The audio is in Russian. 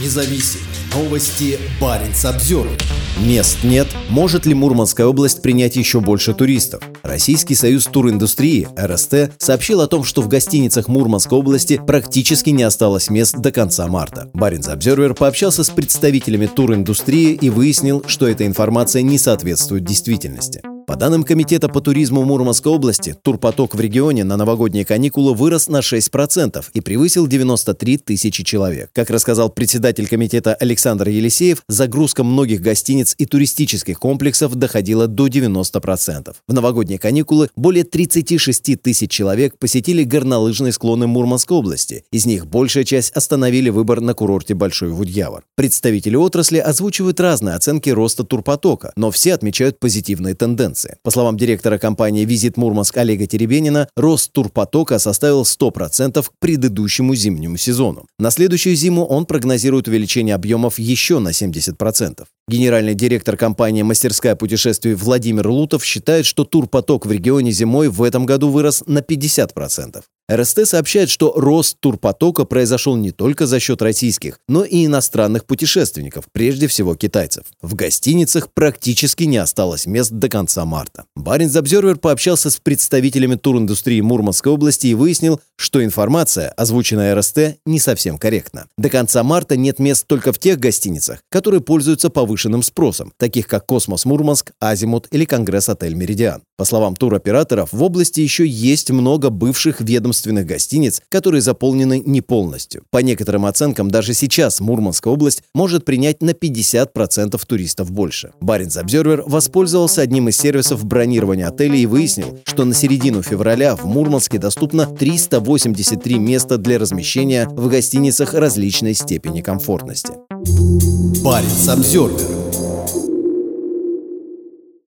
независим. Новости Баренц обзор. Мест нет. Может ли Мурманская область принять еще больше туристов? Российский союз туриндустрии, РСТ, сообщил о том, что в гостиницах Мурманской области практически не осталось мест до конца марта. Баренц Обзервер пообщался с представителями туриндустрии и выяснил, что эта информация не соответствует действительности. По данным Комитета по туризму Мурманской области, турпоток в регионе на новогодние каникулы вырос на 6% и превысил 93 тысячи человек. Как рассказал председатель комитета Александр Елисеев, загрузка многих гостиниц и туристических комплексов доходила до 90%. В новогодние каникулы более 36 тысяч человек посетили горнолыжные склоны Мурманской области. Из них большая часть остановили выбор на курорте Большой Вудьявор. Представители отрасли озвучивают разные оценки роста турпотока, но все отмечают позитивные тенденции тенденции. По словам директора компании «Визит Мурманск» Олега Теребенина, рост турпотока составил 100% к предыдущему зимнему сезону. На следующую зиму он прогнозирует увеличение объемов еще на 70%. Генеральный директор компании «Мастерская путешествий» Владимир Лутов считает, что турпоток в регионе зимой в этом году вырос на 50%. РСТ сообщает, что рост турпотока произошел не только за счет российских, но и иностранных путешественников, прежде всего китайцев. В гостиницах практически не осталось мест до конца марта. Barents Observer пообщался с представителями туриндустрии Мурманской области и выяснил, что информация, озвученная РСТ, не совсем корректна. До конца марта нет мест только в тех гостиницах, которые пользуются повышенным спросом, таких как Космос Мурманск, Азимут или Конгресс-отель Меридиан. По словам туроператоров, в области еще есть много бывших ведомственных гостиниц, которые заполнены не полностью. По некоторым оценкам, даже сейчас Мурманская область может принять на 50% туристов больше. Barents Observer воспользовался одним из сервисов бронирования отелей и выяснил, что на середину февраля в Мурманске доступно 383 места для размещения в гостиницах различной степени комфортности. Баренц Обзервер.